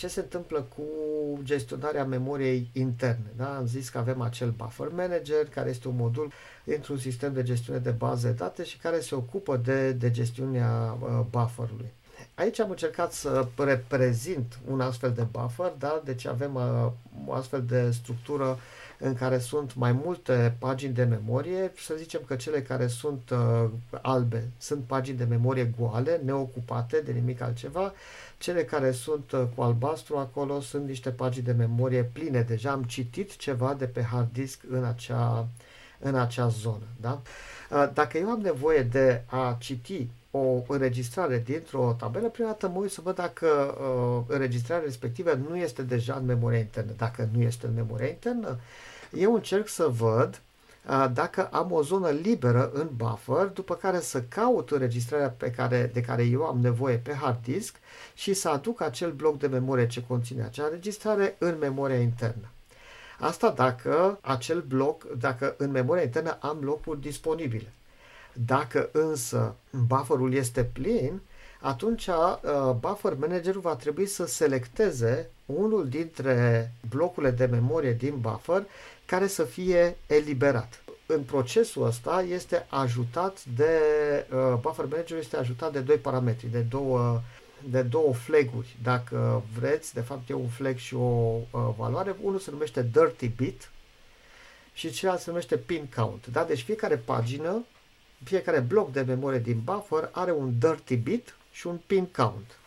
Ce se întâmplă cu gestionarea memoriei interne. Da? Am zis că avem acel buffer manager, care este un modul într-un sistem de gestiune de baze de date și care se ocupă de, de gestiunea uh, bufferului. Aici am încercat să reprezint un astfel de buffer, da? deci avem uh, o astfel de structură în care sunt mai multe pagini de memorie, să zicem că cele care sunt uh, albe sunt pagini de memorie goale, neocupate de nimic altceva, cele care sunt uh, cu albastru acolo sunt niște pagini de memorie pline. Deja am citit ceva de pe hard disk în acea, în acea zonă. Da? Uh, dacă eu am nevoie de a citi o înregistrare dintr-o tabelă, prima dată mă uit să văd dacă uh, înregistrarea respectivă nu este deja în memoria internă. Dacă nu este în memoria internă, eu încerc să văd dacă am o zonă liberă în buffer, după care să caut înregistrarea pe care, de care eu am nevoie pe hard disk și să aduc acel bloc de memorie ce conține acea înregistrare în memoria internă. Asta dacă acel bloc, dacă în memoria internă am locuri disponibile. Dacă însă bufferul este plin, atunci uh, buffer managerul va trebui să selecteze unul dintre blocurile de memorie din buffer care să fie eliberat. În procesul ăsta este ajutat de uh, buffer manager este ajutat de doi parametri, de două de două flaguri, dacă vreți, de fapt e un flag și o uh, valoare, unul se numește dirty bit și celălalt se numește pin count. Da? Deci fiecare pagină, fiecare bloc de memorie din buffer are un dirty bit și un pin count.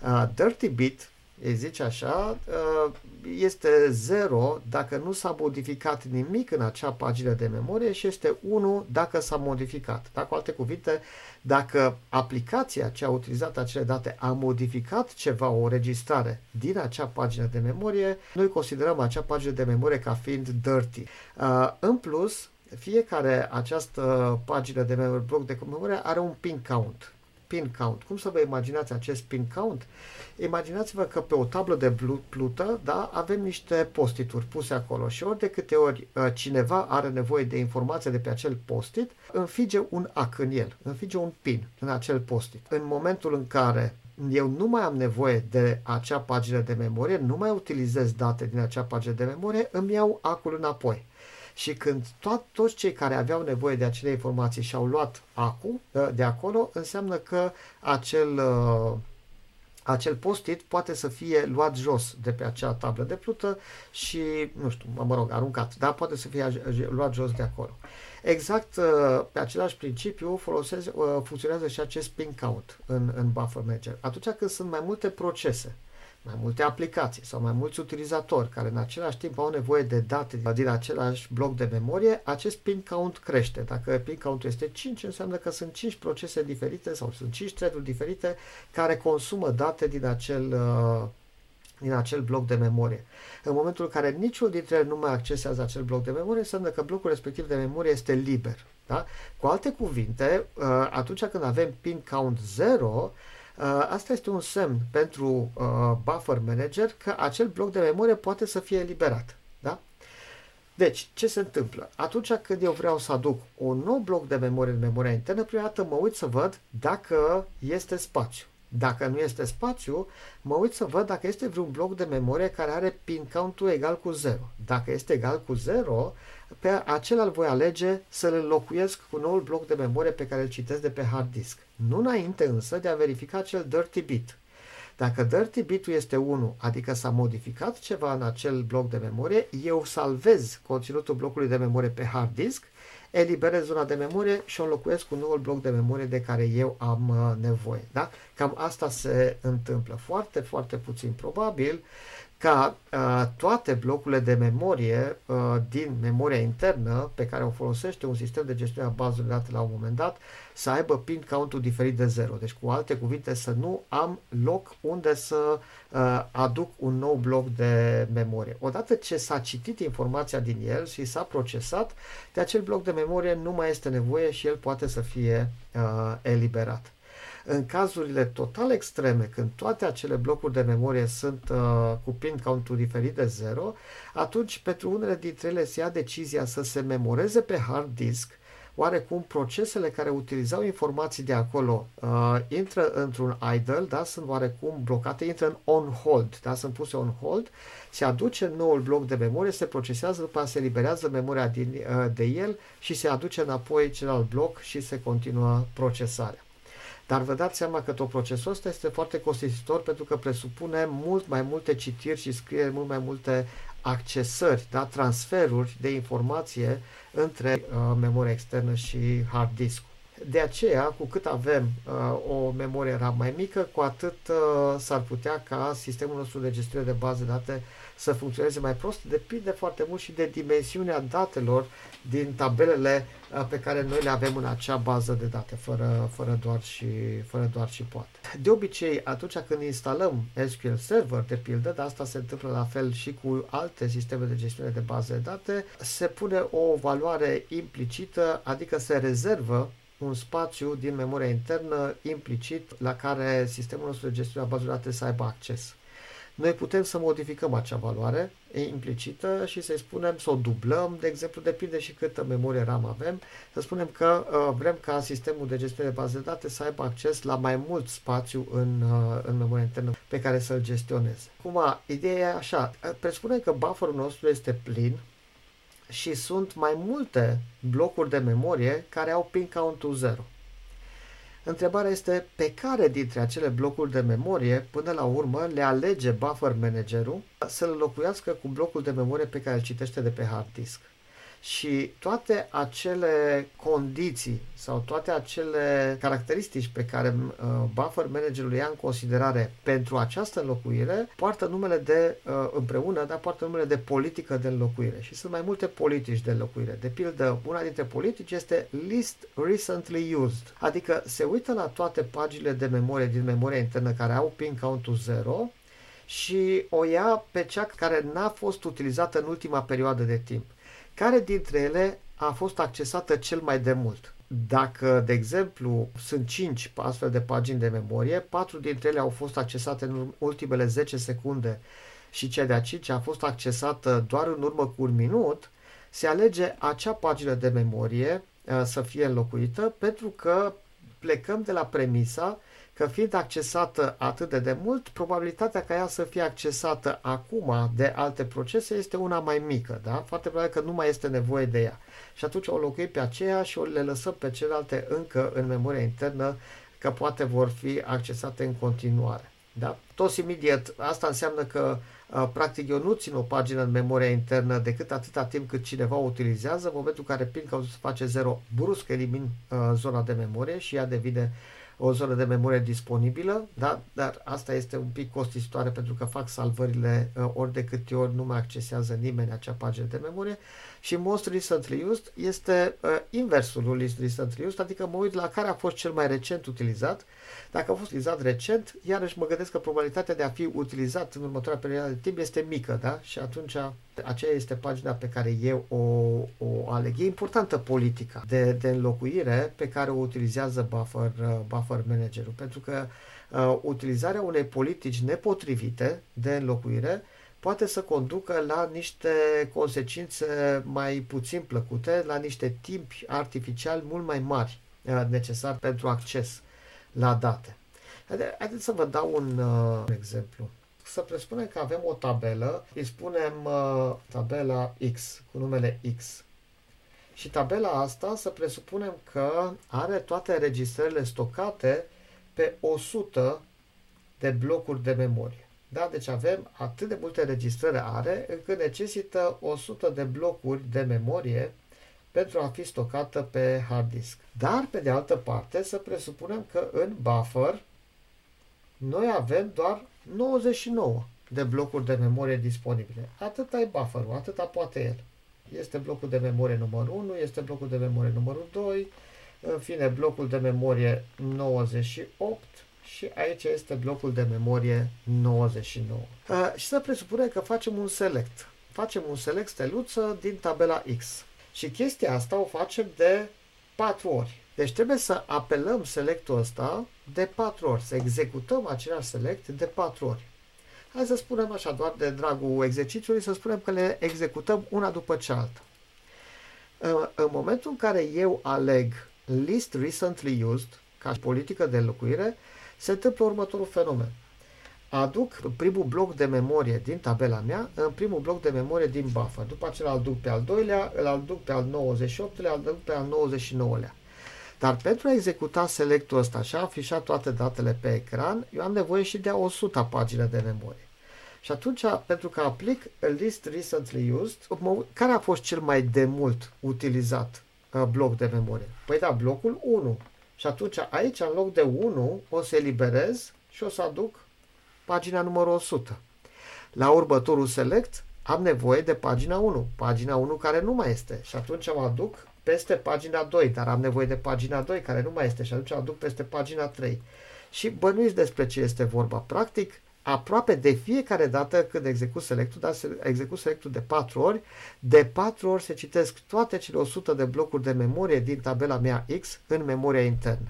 Uh, dirty bit îi zice așa, uh, este 0 dacă nu s-a modificat nimic în acea pagină de memorie și este 1 dacă s-a modificat. Da? Cu alte cuvinte, dacă aplicația ce a utilizat acele date a modificat ceva, o registrare din acea pagină de memorie, noi considerăm acea pagină de memorie ca fiind dirty. Uh, în plus, fiecare această pagină de memorie, bloc de memorie are un pin count pin count. Cum să vă imaginați acest pin count? Imaginați-vă că pe o tablă de plută da, avem niște postituri puse acolo și ori de câte ori uh, cineva are nevoie de informație de pe acel postit, înfige un ac în el, înfige un pin în acel postit. În momentul în care eu nu mai am nevoie de acea pagină de memorie, nu mai utilizez date din acea pagină de memorie, îmi iau acul înapoi. Și când to- toți cei care aveau nevoie de acele informații și-au luat acul ă, de acolo, înseamnă că acel, ă, acel post-it poate să fie luat jos de pe acea tablă de plută și, nu știu, mă rog, aruncat, dar poate să fie luat jos de acolo. Exact ă, pe același principiu folosesc, funcționează și acest pin count în, în buffer manager. Atunci când sunt mai multe procese, mai multe aplicații sau mai mulți utilizatori care în același timp au nevoie de date din același bloc de memorie, acest pin count crește. Dacă pin count este 5, înseamnă că sunt 5 procese diferite sau sunt 5 thread diferite care consumă date din acel, uh, din acel bloc de memorie. În momentul în care niciunul dintre ele nu mai accesează acel bloc de memorie, înseamnă că blocul respectiv de memorie este liber. Da? Cu alte cuvinte, uh, atunci când avem pin count 0, Uh, asta este un semn pentru uh, buffer manager că acel bloc de memorie poate să fie eliberat. Da? Deci, ce se întâmplă? Atunci când eu vreau să aduc un nou bloc de memorie în memoria internă, prima dată mă uit să văd dacă este spațiu. Dacă nu este spațiu, mă uit să văd dacă este vreun bloc de memorie care are pin count-ul egal cu 0. Dacă este egal cu 0, pe acela îl voi alege să-l înlocuiesc cu noul bloc de memorie pe care îl citesc de pe hard disk. Nu înainte însă de a verifica acel dirty bit. Dacă dirty bit-ul este 1, adică s-a modificat ceva în acel bloc de memorie, eu salvez conținutul blocului de memorie pe hard disk, eliberez zona de memorie și o înlocuiesc cu noul bloc de memorie de care eu am uh, nevoie. Da? Cam asta se întâmplă. Foarte, foarte puțin probabil ca uh, toate blocurile de memorie uh, din memoria internă pe care o folosește un sistem de gestiune a bazelor de date la un moment dat să aibă pin count-ul diferit de 0. Deci cu alte cuvinte să nu am loc unde să uh, aduc un nou bloc de memorie. Odată ce s-a citit informația din el și s-a procesat, de acel bloc de memorie nu mai este nevoie și el poate să fie uh, eliberat. În cazurile total extreme, când toate acele blocuri de memorie sunt uh, cu pin count diferit de 0, atunci pentru unele dintre ele se ia decizia să se memoreze pe hard disk oarecum procesele care utilizau informații de acolo uh, intră într-un idle, da, sunt oarecum blocate, intră în on hold, da, sunt puse on hold, se aduce noul bloc de memorie, se procesează, după aceea se eliberează memoria din, uh, de el și se aduce înapoi celălalt bloc și se continuă procesarea. Dar vă dați seama că tot procesul ăsta este foarte costisitor pentru că presupune mult mai multe citiri și scrieri, mult mai multe accesări, da? transferuri de informație între uh, memoria externă și hard disk. De aceea, cu cât avem uh, o memorie RAM mai mică, cu atât uh, s-ar putea ca sistemul nostru de gestiune de baze de date să funcționeze mai prost. Depinde foarte mult și de dimensiunea datelor din tabelele uh, pe care noi le avem în acea bază de date, fără, fără, doar, și, fără doar și poate. De obicei, atunci când instalăm SQL Server, de pildă, dar asta se întâmplă la fel și cu alte sisteme de gestiune de baze de date, se pune o valoare implicită, adică se rezervă un spațiu din memoria internă implicit la care sistemul nostru de gestiune a bazelor de date să aibă acces. Noi putem să modificăm acea valoare implicită și să-i spunem, să o dublăm, de exemplu, depinde și câtă memorie RAM avem, să spunem că uh, vrem ca sistemul de gestiune de baze de date să aibă acces la mai mult spațiu în, uh, în memoria internă pe care să-l gestioneze. Acum, ideea e așa, presupune că bufferul nostru este plin, și sunt mai multe blocuri de memorie care au pin count 0. Întrebarea este pe care dintre acele blocuri de memorie, până la urmă, le alege buffer managerul să-l locuiască cu blocul de memorie pe care îl citește de pe hard disk și toate acele condiții sau toate acele caracteristici pe care uh, buffer managerul ia în considerare pentru această înlocuire poartă numele de uh, împreună, dar poartă numele de politică de înlocuire și sunt mai multe politici de înlocuire. De pildă, una dintre politici este list recently used, adică se uită la toate paginile de memorie din memoria internă care au pin count 0 și o ia pe cea care n-a fost utilizată în ultima perioadă de timp. Care dintre ele a fost accesată cel mai de mult? Dacă, de exemplu, sunt 5 astfel de pagini de memorie, 4 dintre ele au fost accesate în ultimele 10 secunde și cea de-a 5 a fost accesată doar în urmă cu un minut, se alege acea pagină de memorie uh, să fie înlocuită pentru că plecăm de la premisa că fiind accesată atât de, de mult, probabilitatea ca ea să fie accesată acum de alte procese este una mai mică, da? Foarte probabil că nu mai este nevoie de ea. Și atunci o locuim pe aceea și o le lăsăm pe celelalte încă în memoria internă, că poate vor fi accesate în continuare. Da? Toți imediat, asta înseamnă că practic eu nu țin o pagină în memoria internă decât atâta timp cât cineva o utilizează, în momentul în care pin că se face 0, brusc elimin uh, zona de memorie și ea devine o zonă de memorie disponibilă, da? dar asta este un pic costisitoare pentru că fac salvările uh, ori de câte ori nu mai accesează nimeni acea pagină de memorie și most recently used este uh, inversul list recently used, adică mă uit la care a fost cel mai recent utilizat. Dacă a fost utilizat recent, iarăși mă gândesc că probabilitatea de a fi utilizat în următoarea perioadă de timp este mică, da? Și atunci aceea este pagina pe care eu o, o aleg. E importantă politica de, de înlocuire pe care o utilizează buffer, uh, buffer managerul, pentru că uh, utilizarea unei politici nepotrivite de înlocuire poate să conducă la niște consecințe mai puțin plăcute, la niște timpi artificiali mult mai mari uh, necesari pentru acces la date. Haideți să vă dau un uh, exemplu. Să presupunem că avem o tabelă, îi spunem uh, tabela X, cu numele X. Și tabela asta să presupunem că are toate registrările stocate pe 100 de blocuri de memorie. Da? Deci avem atât de multe registrări are încât necesită 100 de blocuri de memorie pentru a fi stocată pe hard disk. Dar, pe de altă parte, să presupunem că în buffer noi avem doar 99 de blocuri de memorie disponibile. Atâta e bufferul, atâta poate el. Este blocul de memorie numărul 1, este blocul de memorie numărul 2, în fine blocul de memorie 98 și aici este blocul de memorie 99. Uh, și să presupunem că facem un select. Facem un select steluță din tabela X. Și chestia asta o facem de 4 ori. Deci trebuie să apelăm selectul ăsta de 4 ori, să executăm același select de 4 ori. Hai să spunem așa, doar de dragul exercițiului, să spunem că le executăm una după cealaltă. În momentul în care eu aleg List Recently Used, ca politică de înlocuire, se întâmplă următorul fenomen. Aduc primul bloc de memorie din tabela mea în primul bloc de memorie din buffer. După aceea îl aduc pe al doilea, îl aduc pe al 98-lea, îl aduc pe al 99-lea. Dar pentru a executa selectul ăsta și a afișa toate datele pe ecran, eu am nevoie și de 100 pagini de memorie. Și atunci, pentru că aplic a list recently used, care a fost cel mai de mult utilizat uh, bloc de memorie? Păi da, blocul 1. Și atunci aici, în loc de 1, o să eliberez și o să aduc pagina numărul 100. La următorul select am nevoie de pagina 1, pagina 1 care nu mai este și atunci mă aduc peste pagina 2, dar am nevoie de pagina 2 care nu mai este și atunci aduc peste pagina 3. Și bănuiți despre ce este vorba. Practic, aproape de fiecare dată când execut selectul, dar execut selectul de 4 ori, de 4 ori se citesc toate cele 100 de blocuri de memorie din tabela mea X în memoria internă.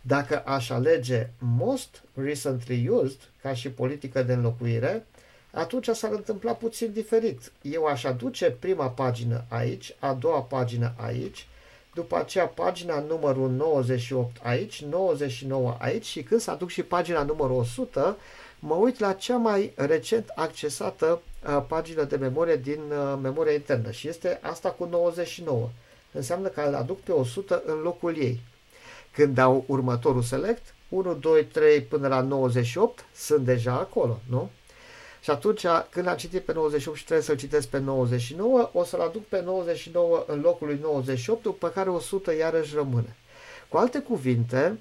Dacă aș alege Most Recently Used ca și politică de înlocuire, atunci s-ar întâmpla puțin diferit. Eu aș aduce prima pagină aici, a doua pagină aici, după aceea pagina numărul 98 aici, 99 aici și când să aduc și pagina numărul 100, mă uit la cea mai recent accesată uh, pagină de memorie din uh, memoria internă și este asta cu 99. Înseamnă că îl aduc pe 100 în locul ei. Când dau următorul select, 1, 2, 3 până la 98 sunt deja acolo, nu? Și atunci, când l-am citit pe 98 și trebuie să-l citesc pe 99, o să-l aduc pe 99 în locul lui 98, după care 100 iarăși rămâne. Cu alte cuvinte,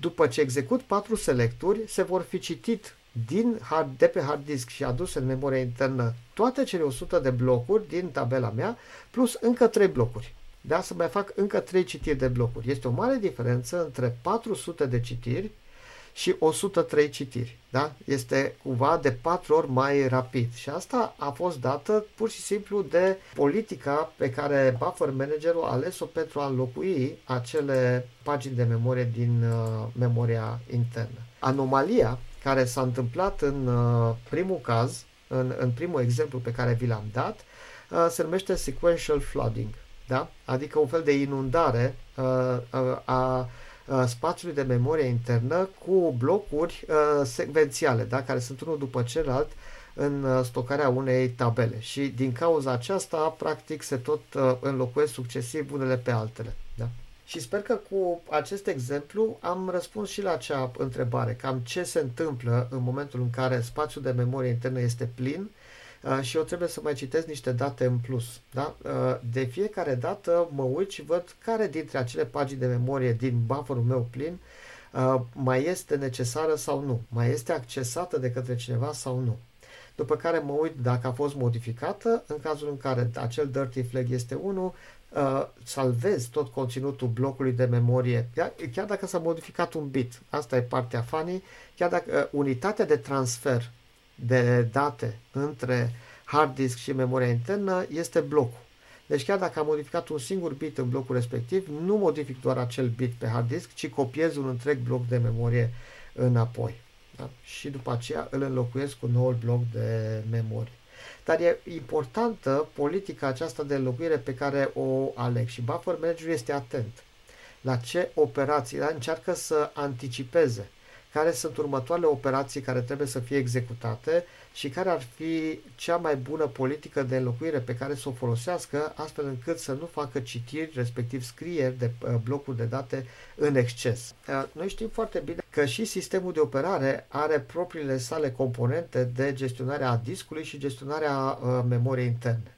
după ce execut patru selecturi, se vor fi citit din hard, de pe hard disk și aduse în memoria internă toate cele 100 de blocuri din tabela mea, plus încă 3 blocuri. Da, să mai fac încă 3 citiri de blocuri. Este o mare diferență între 400 de citiri și 103 citiri. Da? Este cumva de 4 ori mai rapid și asta a fost dată pur și simplu de politica pe care Buffer Managerul a ales-o pentru a înlocui acele pagini de memorie din uh, memoria internă. Anomalia care s-a întâmplat în uh, primul caz, în, în primul exemplu pe care vi l-am dat, uh, se numește sequential flooding, da? adică un fel de inundare uh, uh, a Uh, spațiului de memorie internă cu blocuri uh, secvențiale, da? care sunt unul după celălalt în uh, stocarea unei tabele și din cauza aceasta practic se tot înlocuiesc succesiv unele pe altele. Da? Și sper că cu acest exemplu am răspuns și la acea întrebare, cam ce se întâmplă în momentul în care spațiul de memorie internă este plin Uh, și eu trebuie să mai citesc niște date în plus. Da? Uh, de fiecare dată mă uit și văd care dintre acele pagini de memorie din bufferul meu plin uh, mai este necesară sau nu, mai este accesată de către cineva sau nu. După care mă uit dacă a fost modificată, în cazul în care acel dirty flag este 1, uh, salvez tot conținutul blocului de memorie, chiar dacă s-a modificat un bit. Asta e partea funny, chiar dacă uh, unitatea de transfer de date între hard disk și memoria internă este blocul. Deci chiar dacă am modificat un singur bit în blocul respectiv, nu modific doar acel bit pe hard disk, ci copiez un întreg bloc de memorie înapoi. Da? Și după aceea îl înlocuiesc cu noul bloc de memorie. Dar e importantă politica aceasta de înlocuire pe care o aleg și Buffer Manager este atent la ce operații, da? încearcă să anticipeze care sunt următoarele operații care trebuie să fie executate și care ar fi cea mai bună politică de înlocuire pe care să o folosească, astfel încât să nu facă citiri, respectiv scrieri de uh, blocuri de date în exces. Uh, noi știm foarte bine că și sistemul de operare are propriile sale componente de gestionare a discului și gestionarea uh, memoriei interne.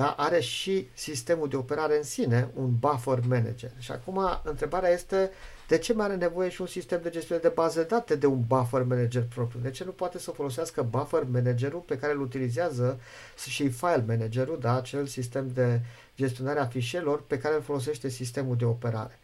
Da, are și sistemul de operare în sine, un buffer manager. Și acum întrebarea este de ce mai are nevoie și un sistem de gestiune de baze de date de un buffer manager propriu? De ce nu poate să folosească buffer managerul pe care îl utilizează și file managerul, da, acel sistem de gestionare a fișielor pe care îl folosește sistemul de operare?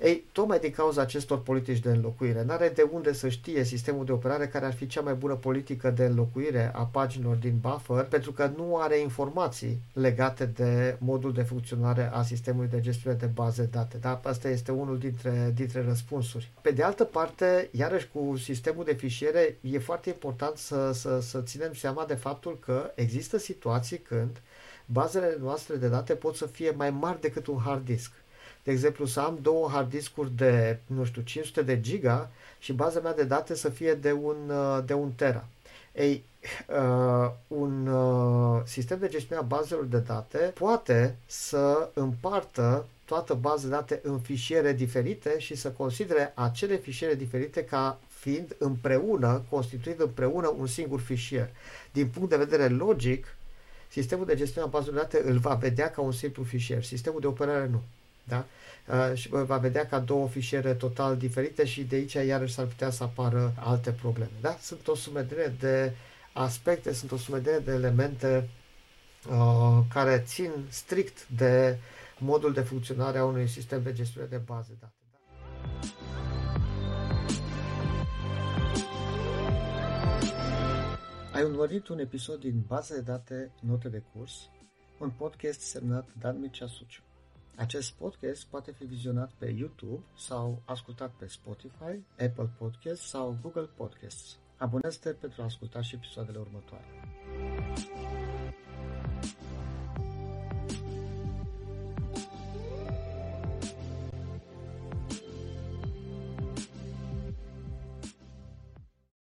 Ei, tocmai din cauza acestor politici de înlocuire, n-are de unde să știe sistemul de operare care ar fi cea mai bună politică de înlocuire a paginilor din buffer, pentru că nu are informații legate de modul de funcționare a sistemului de gestiune de baze de date. Da? Asta este unul dintre, dintre răspunsuri. Pe de altă parte, iarăși cu sistemul de fișiere, e foarte important să, să, să ținem seama de faptul că există situații când bazele noastre de date pot să fie mai mari decât un hard disk de exemplu, să am două hard discuri de, nu știu, 500 de giga și baza mea de date să fie de un, uh, de un tera. Ei, uh, un uh, sistem de gestionare a bazelor de date poate să împartă toată baza de date în fișiere diferite și să considere acele fișiere diferite ca fiind împreună, constituind împreună un singur fișier. Din punct de vedere logic, sistemul de gestionare a bazelor de date îl va vedea ca un simplu fișier, sistemul de operare nu. Da? Uh, și va vedea ca două fișiere total diferite și de aici iarăși s-ar putea să apară alte probleme. Da? Sunt o sumedenie de aspecte, sunt o sumedenie de elemente uh, care țin strict de modul de funcționare a unui sistem de gestiune de baze de date. Ai urmărit un episod din Baza de date Note de curs, un podcast semnat Dan Mircea Suciu. Acest podcast poate fi vizionat pe YouTube sau ascultat pe Spotify, Apple Podcasts sau Google Podcasts. Abonează-te pentru a asculta și episoadele următoare.